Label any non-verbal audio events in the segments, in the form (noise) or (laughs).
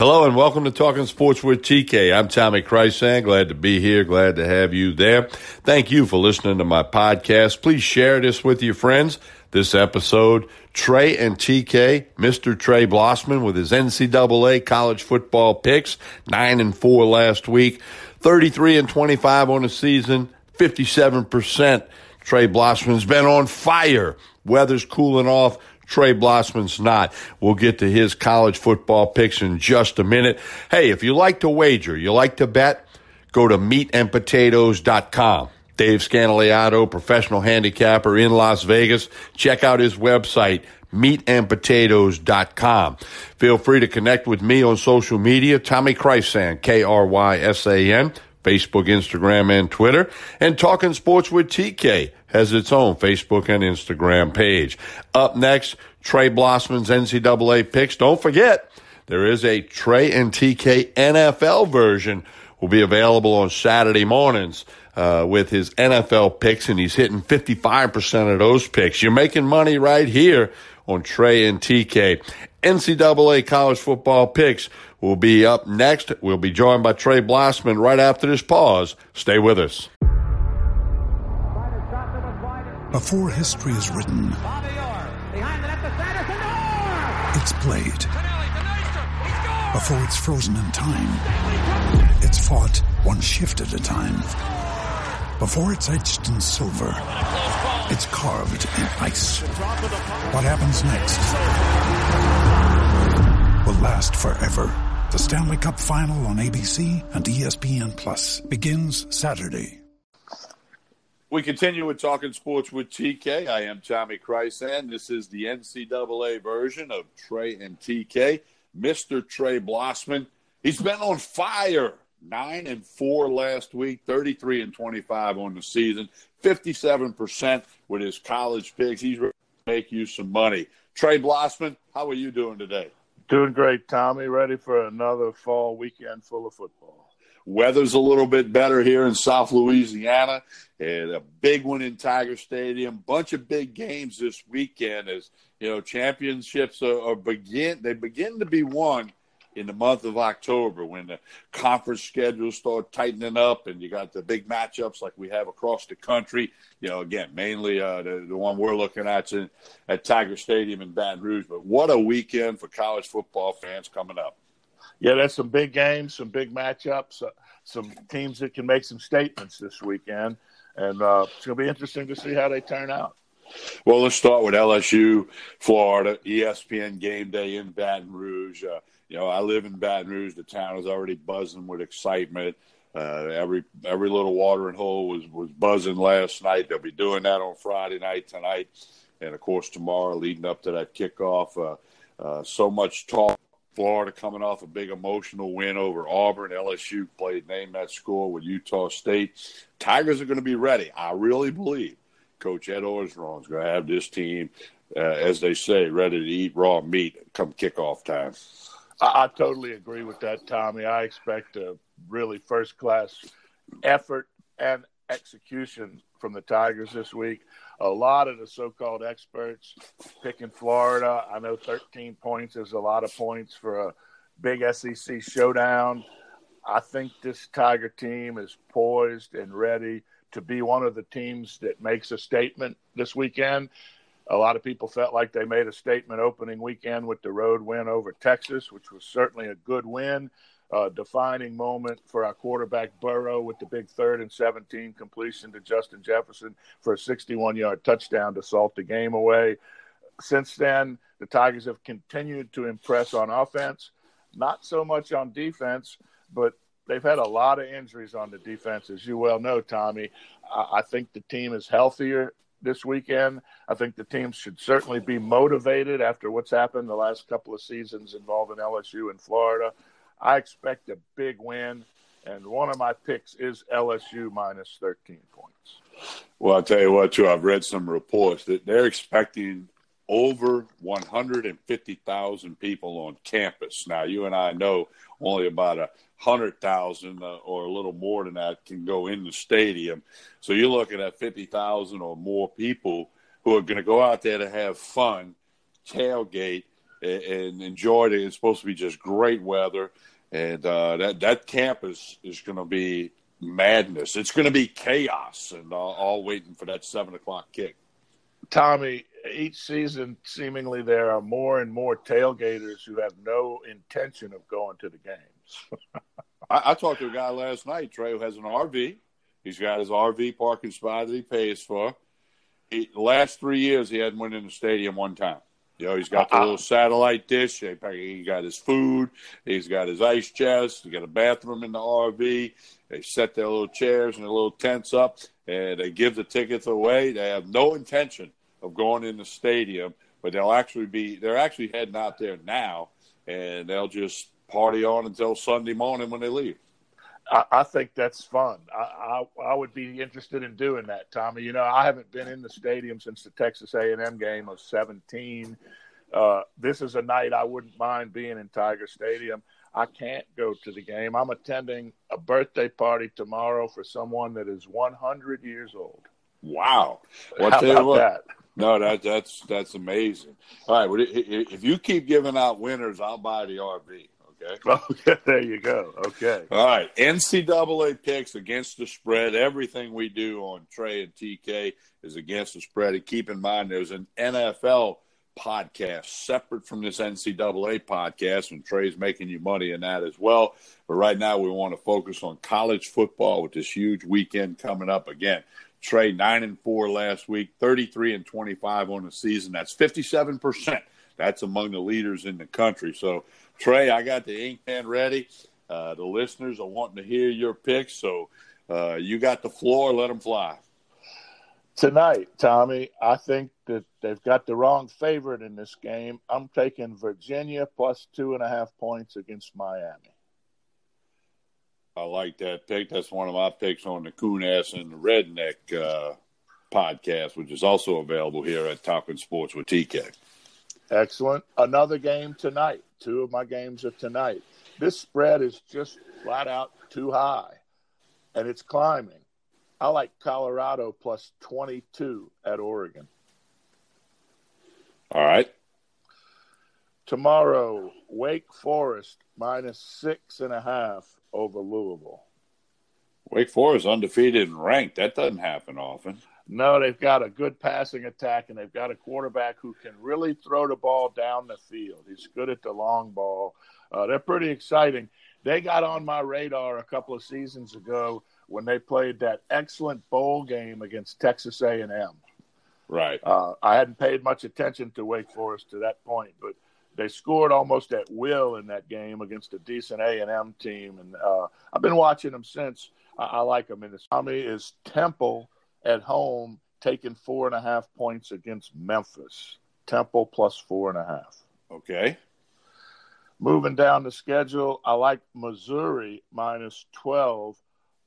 Hello and welcome to Talking Sports with TK. I'm Tommy Krysan. Glad to be here. Glad to have you there. Thank you for listening to my podcast. Please share this with your friends. This episode, Trey and TK, Mr. Trey Blossman with his NCAA college football picks, 9 and 4 last week, 33 and 25 on the season, 57%. Trey Blossman's been on fire. Weather's cooling off. Trey Blossman's not. We'll get to his college football picks in just a minute. Hey, if you like to wager, you like to bet, go to meatandpotatoes.com. Dave Scandaliato, professional handicapper in Las Vegas. Check out his website, meatandpotatoes.com. Feel free to connect with me on social media, Tommy Krysan, K-R-Y-S-A-N, Facebook, Instagram, and Twitter. And Talking Sports with TK has its own Facebook and Instagram page. Up next, Trey Blossman's NCAA picks. Don't forget, there is a Trey and TK NFL version will be available on Saturday mornings uh, with his NFL picks, and he's hitting 55% of those picks. You're making money right here on Trey and TK. NCAA college football picks will be up next. We'll be joined by Trey Blossman right after this pause. Stay with us. Before history is written, it's played. Before it's frozen in time, it's fought one shift at a time. Before it's etched in silver, it's carved in ice. What happens next will last forever. The Stanley Cup Final on ABC and ESPN Plus begins Saturday. We continue with talking sports with TK. I am Tommy Krysan. This is the NCAA version of Trey and TK. Mr. Trey Blossman. He's been on fire. Nine and four last week, 33 and 25 on the season, 57% with his college picks. He's ready to make you some money. Trey Blossman, how are you doing today? Doing great, Tommy. Ready for another fall weekend full of football. Weather's a little bit better here in South Louisiana, and a big one in Tiger Stadium. Bunch of big games this weekend as you know championships are, are begin. They begin to be won in the month of October when the conference schedules start tightening up and you got the big matchups like we have across the country. You know, again, mainly uh, the, the one we're looking at in, at Tiger Stadium in Baton Rouge. But what a weekend for college football fans coming up yeah, there's some big games, some big matchups, uh, some teams that can make some statements this weekend, and uh, it's going to be interesting to see how they turn out. Well, let's start with LSU, Florida, ESPN game day in Baton Rouge. Uh, you know, I live in Baton Rouge. The town is already buzzing with excitement. Uh, every every little watering hole was was buzzing last night. They'll be doing that on Friday night tonight, and of course tomorrow, leading up to that kickoff. Uh, uh so much talk Florida coming off a big emotional win over Auburn. LSU played name that score with Utah State. Tigers are going to be ready. I really believe Coach Ed Orgeron is going to have this team, uh, as they say, ready to eat raw meat come kickoff time. I, I totally agree with that, Tommy. I expect a really first class effort and execution from the Tigers this week a lot of the so-called experts picking Florida. I know 13 points is a lot of points for a big SEC showdown. I think this Tiger team is poised and ready to be one of the teams that makes a statement this weekend. A lot of people felt like they made a statement opening weekend with the road win over Texas, which was certainly a good win uh, defining moment for our quarterback Burrow with the big third and 17 completion to Justin Jefferson for a 61 yard touchdown to salt the game away. Since then, the Tigers have continued to impress on offense, not so much on defense, but they've had a lot of injuries on the defense, as you well know, Tommy. I think the team is healthier this weekend. I think the team should certainly be motivated after what's happened the last couple of seasons involving LSU and Florida. I expect a big win, and one of my picks is LSU minus 13 points. Well, I'll tell you what, too, I've read some reports that they're expecting over 150,000 people on campus. Now, you and I know only about a hundred thousand uh, or a little more than that can go in the stadium. So you're looking at 50,000 or more people who are going to go out there to have fun, tailgate, and, and enjoyed it. It's supposed to be just great weather, and uh, that that camp is is going to be madness. It's going to be chaos, and uh, all waiting for that seven o'clock kick. Tommy, each season, seemingly there are more and more tailgaters who have no intention of going to the games. (laughs) I, I, talked to a guy last night, Trey, who has an RV. He's got his RV parking spot that he pays for. He, last three years, he hadn't went in the stadium one time. You know, he's got the uh, little satellite dish. He got his food. He's got his ice chest. He got a bathroom in the RV. They set their little chairs and their little tents up, and they give the tickets away. They have no intention of going in the stadium, but they'll actually be. They're actually heading out there now, and they'll just party on until Sunday morning when they leave. I, I think that's fun. I, I, I would be interested in doing that, Tommy. You know, I haven't been in the stadium since the Texas A&M game of '17. Uh, this is a night I wouldn't mind being in Tiger Stadium. I can't go to the game. I'm attending a birthday party tomorrow for someone that is 100 years old. Wow! Well, How about what, that? No, that that's that's amazing. All right, well, if you keep giving out winners, I'll buy the RV. Okay. (laughs) Okay. There you go. Okay. All right. NCAA picks against the spread. Everything we do on Trey and TK is against the spread. And keep in mind, there's an NFL podcast separate from this NCAA podcast, and Trey's making you money in that as well. But right now, we want to focus on college football with this huge weekend coming up again. Trey nine and four last week, thirty three and twenty five on the season. That's fifty seven percent. That's among the leaders in the country. So Trey, I got the ink pen ready. Uh, the listeners are wanting to hear your picks, so uh, you got the floor. Let them fly. Tonight, Tommy, I think that they've got the wrong favorite in this game. I'm taking Virginia plus two and a half points against Miami. I like that pick. That's one of my picks on the Coon Ass and the Redneck uh, podcast, which is also available here at Talking Sports with TK. Excellent. Another game tonight. Two of my games are tonight. This spread is just flat out too high, and it's climbing. I like Colorado plus 22 at Oregon. All right. Tomorrow, Wake Forest minus six and a half over Louisville. Wake Forest undefeated and ranked. That doesn't happen often. No, they've got a good passing attack, and they've got a quarterback who can really throw the ball down the field. He's good at the long ball. Uh, they're pretty exciting. They got on my radar a couple of seasons ago when they played that excellent bowl game against Texas A&M. Right. Uh, I hadn't paid much attention to Wake Forest to that point, but they scored almost at will in that game against a decent A&M team, and uh, I've been watching them since. I, I like them. And Tommy is Temple at home taking four and a half points against Memphis. Temple plus four and a half. Okay. Moving down the schedule, I like Missouri minus 12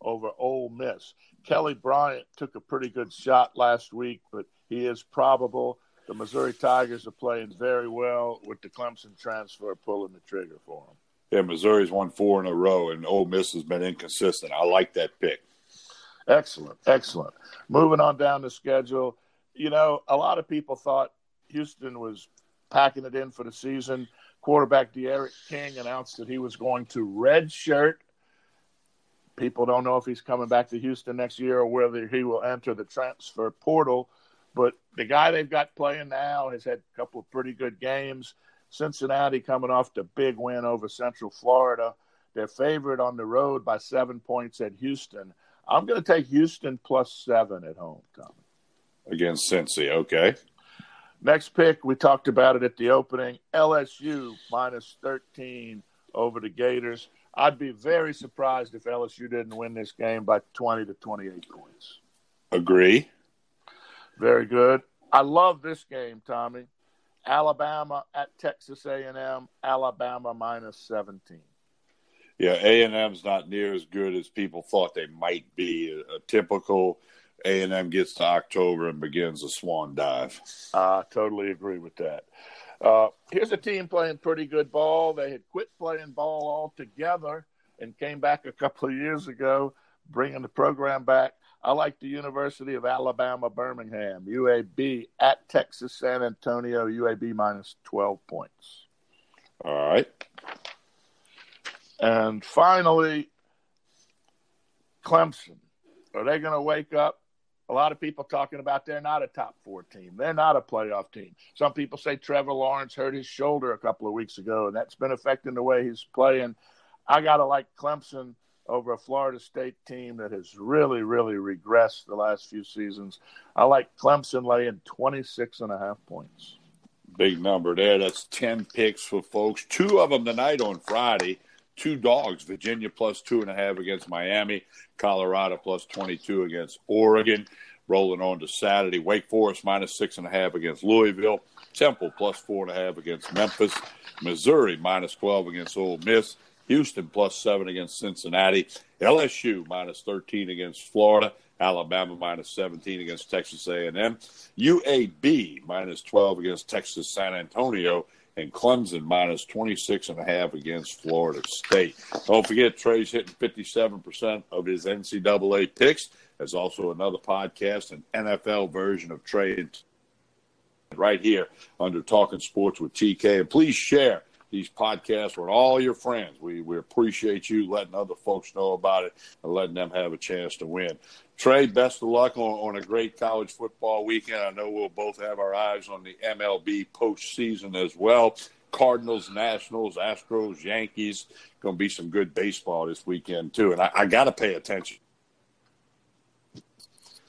over Ole Miss. Kelly Bryant took a pretty good shot last week, but he is probable. The Missouri Tigers are playing very well with the Clemson transfer pulling the trigger for them. Yeah, Missouri's won four in a row, and Ole Miss has been inconsistent. I like that pick. Excellent, excellent. Moving on down the schedule, you know, a lot of people thought Houston was packing it in for the season. Quarterback D'Eriq King announced that he was going to redshirt. People don't know if he's coming back to Houston next year or whether he will enter the transfer portal. But the guy they've got playing now has had a couple of pretty good games. Cincinnati coming off the big win over Central Florida. They're favored on the road by seven points at Houston. I'm going to take Houston plus seven at home, Tommy. Against Cincy, okay. Next pick, we talked about it at the opening. LSU minus 13 over the Gators. I'd be very surprised if LSU didn't win this game by 20 to 28 points. Agree. Very good. I love this game, Tommy. Alabama at Texas A&M. Alabama minus 17 yeah, A and M's not near as good as people thought they might be. A, a typical A and M gets to October and begins a swan dive. I totally agree with that. Uh, here's a team playing pretty good ball. They had quit playing ball altogether and came back a couple of years ago, bringing the program back. I like the University of Alabama Birmingham, UAB at Texas San Antonio, UAB minus 12 points. All right. And finally, Clemson. Are they going to wake up? A lot of people talking about they're not a top four team. They're not a playoff team. Some people say Trevor Lawrence hurt his shoulder a couple of weeks ago, and that's been affecting the way he's playing. I got to like Clemson over a Florida State team that has really, really regressed the last few seasons. I like Clemson laying 26 and a half points. Big number there. That's 10 picks for folks. Two of them tonight on Friday. Two dogs. Virginia plus two and a half against Miami. Colorado plus 22 against Oregon. Rolling on to Saturday. Wake Forest minus six and a half against Louisville. Temple plus four and a half against Memphis. Missouri minus 12 against Ole Miss. Houston plus seven against Cincinnati. LSU minus 13 against Florida. Alabama minus 17 against Texas A&M. UAB minus 12 against Texas San Antonio. And Clemson minus 26 and a half against Florida State. Don't forget, Trey's hitting 57% of his NCAA picks. There's also another podcast, an NFL version of Trey right here under Talking Sports with TK. And please share these podcasts with all your friends. We we appreciate you letting other folks know about it and letting them have a chance to win. Trey, best of luck on, on a great college football weekend. I know we'll both have our eyes on the MLB postseason as well. Cardinals, Nationals, Astros, Yankees. Going to be some good baseball this weekend too, and I, I got to pay attention.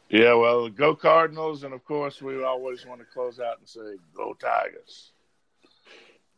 Yeah, well, go Cardinals, and of course, we always want to close out and say, "Go Tigers."